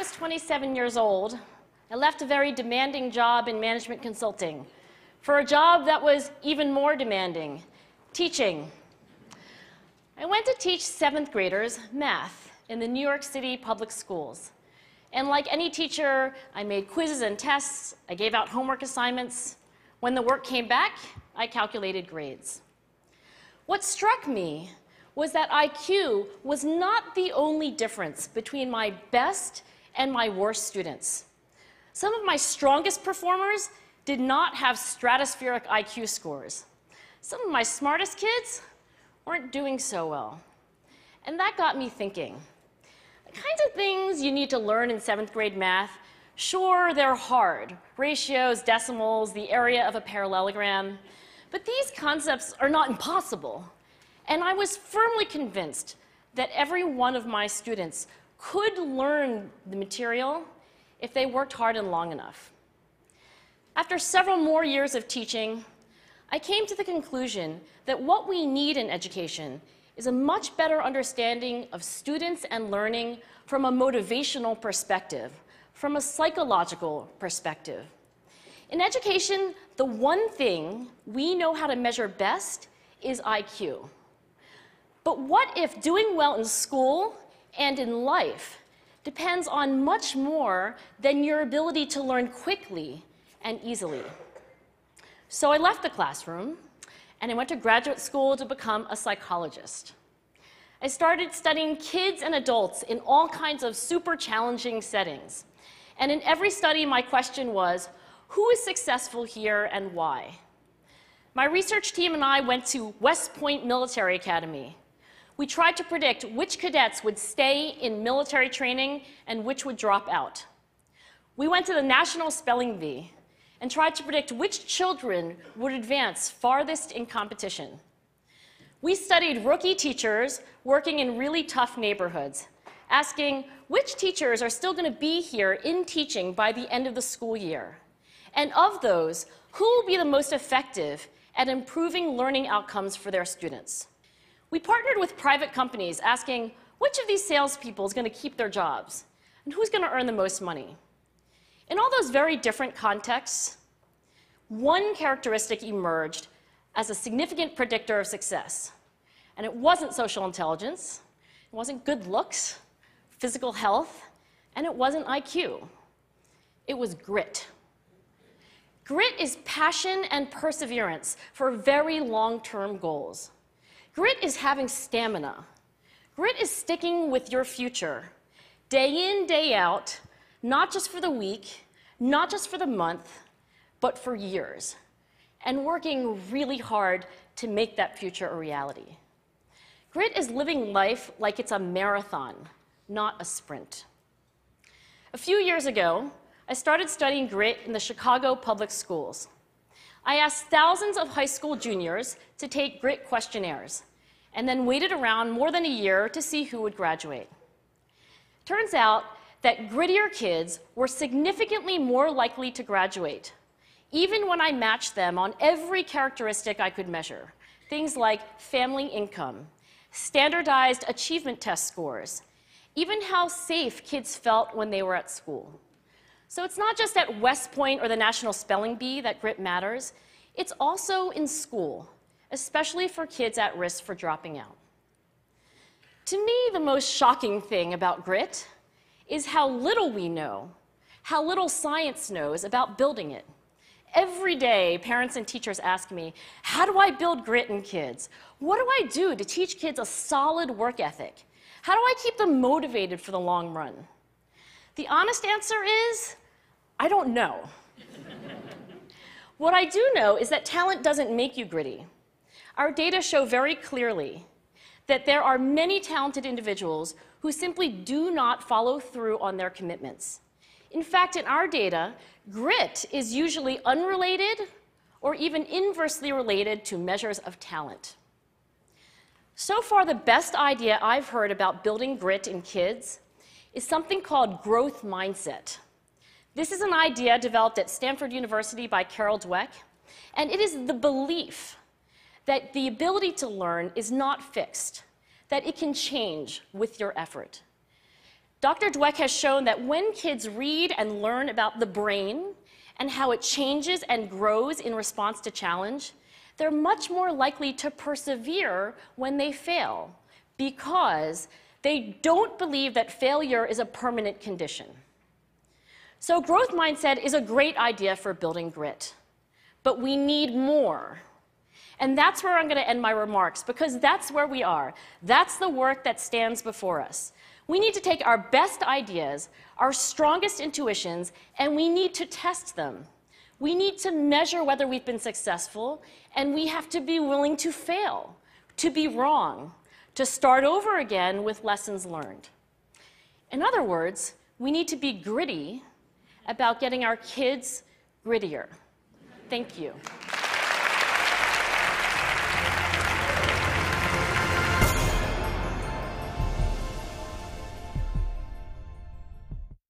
was 27 years old, I left a very demanding job in management consulting for a job that was even more demanding teaching. I went to teach seventh graders math in the New York City public schools. And like any teacher, I made quizzes and tests, I gave out homework assignments. When the work came back, I calculated grades. What struck me was that IQ was not the only difference between my best and my worst students. Some of my strongest performers did not have stratospheric IQ scores. Some of my smartest kids weren't doing so well. And that got me thinking. The kinds of things you need to learn in seventh grade math, sure, they're hard ratios, decimals, the area of a parallelogram. But these concepts are not impossible. And I was firmly convinced that every one of my students could learn the material if they worked hard and long enough. After several more years of teaching, I came to the conclusion that what we need in education is a much better understanding of students and learning from a motivational perspective, from a psychological perspective. In education, the one thing we know how to measure best is IQ. But what if doing well in school and in life depends on much more than your ability to learn quickly and easily? So I left the classroom and I went to graduate school to become a psychologist. I started studying kids and adults in all kinds of super challenging settings. And in every study, my question was who is successful here and why? My research team and I went to West Point Military Academy. We tried to predict which cadets would stay in military training and which would drop out. We went to the National Spelling Bee and tried to predict which children would advance farthest in competition. We studied rookie teachers working in really tough neighborhoods, asking which teachers are still going to be here in teaching by the end of the school year. And of those, who will be the most effective at improving learning outcomes for their students? We partnered with private companies asking which of these salespeople is going to keep their jobs and who's going to earn the most money. In all those very different contexts, one characteristic emerged as a significant predictor of success. And it wasn't social intelligence, it wasn't good looks, physical health, and it wasn't IQ. It was grit. Grit is passion and perseverance for very long term goals. Grit is having stamina. Grit is sticking with your future, day in, day out, not just for the week, not just for the month, but for years, and working really hard to make that future a reality. Grit is living life like it's a marathon, not a sprint. A few years ago, I started studying grit in the Chicago public schools. I asked thousands of high school juniors to take grit questionnaires and then waited around more than a year to see who would graduate. Turns out that grittier kids were significantly more likely to graduate, even when I matched them on every characteristic I could measure. Things like family income, standardized achievement test scores, even how safe kids felt when they were at school. So it's not just at West Point or the National Spelling Bee that grit matters, it's also in school, especially for kids at risk for dropping out. To me, the most shocking thing about grit is how little we know, how little science knows about building it. Every day, parents and teachers ask me, How do I build grit in kids? What do I do to teach kids a solid work ethic? How do I keep them motivated for the long run? The honest answer is I don't know. what I do know is that talent doesn't make you gritty. Our data show very clearly that there are many talented individuals who simply do not follow through on their commitments. In fact, in our data, grit is usually unrelated or even inversely related to measures of talent. So far, the best idea I've heard about building grit in kids is something called growth mindset. This is an idea developed at Stanford University by Carol Dweck, and it is the belief that the ability to learn is not fixed, that it can change with your effort. Dr. Dweck has shown that when kids read and learn about the brain and how it changes and grows in response to challenge, they're much more likely to persevere when they fail because they don't believe that failure is a permanent condition. So, growth mindset is a great idea for building grit, but we need more. And that's where I'm going to end my remarks because that's where we are. That's the work that stands before us. We need to take our best ideas, our strongest intuitions, and we need to test them. We need to measure whether we've been successful, and we have to be willing to fail, to be wrong, to start over again with lessons learned. In other words, we need to be gritty about getting our kids grittier. Thank you.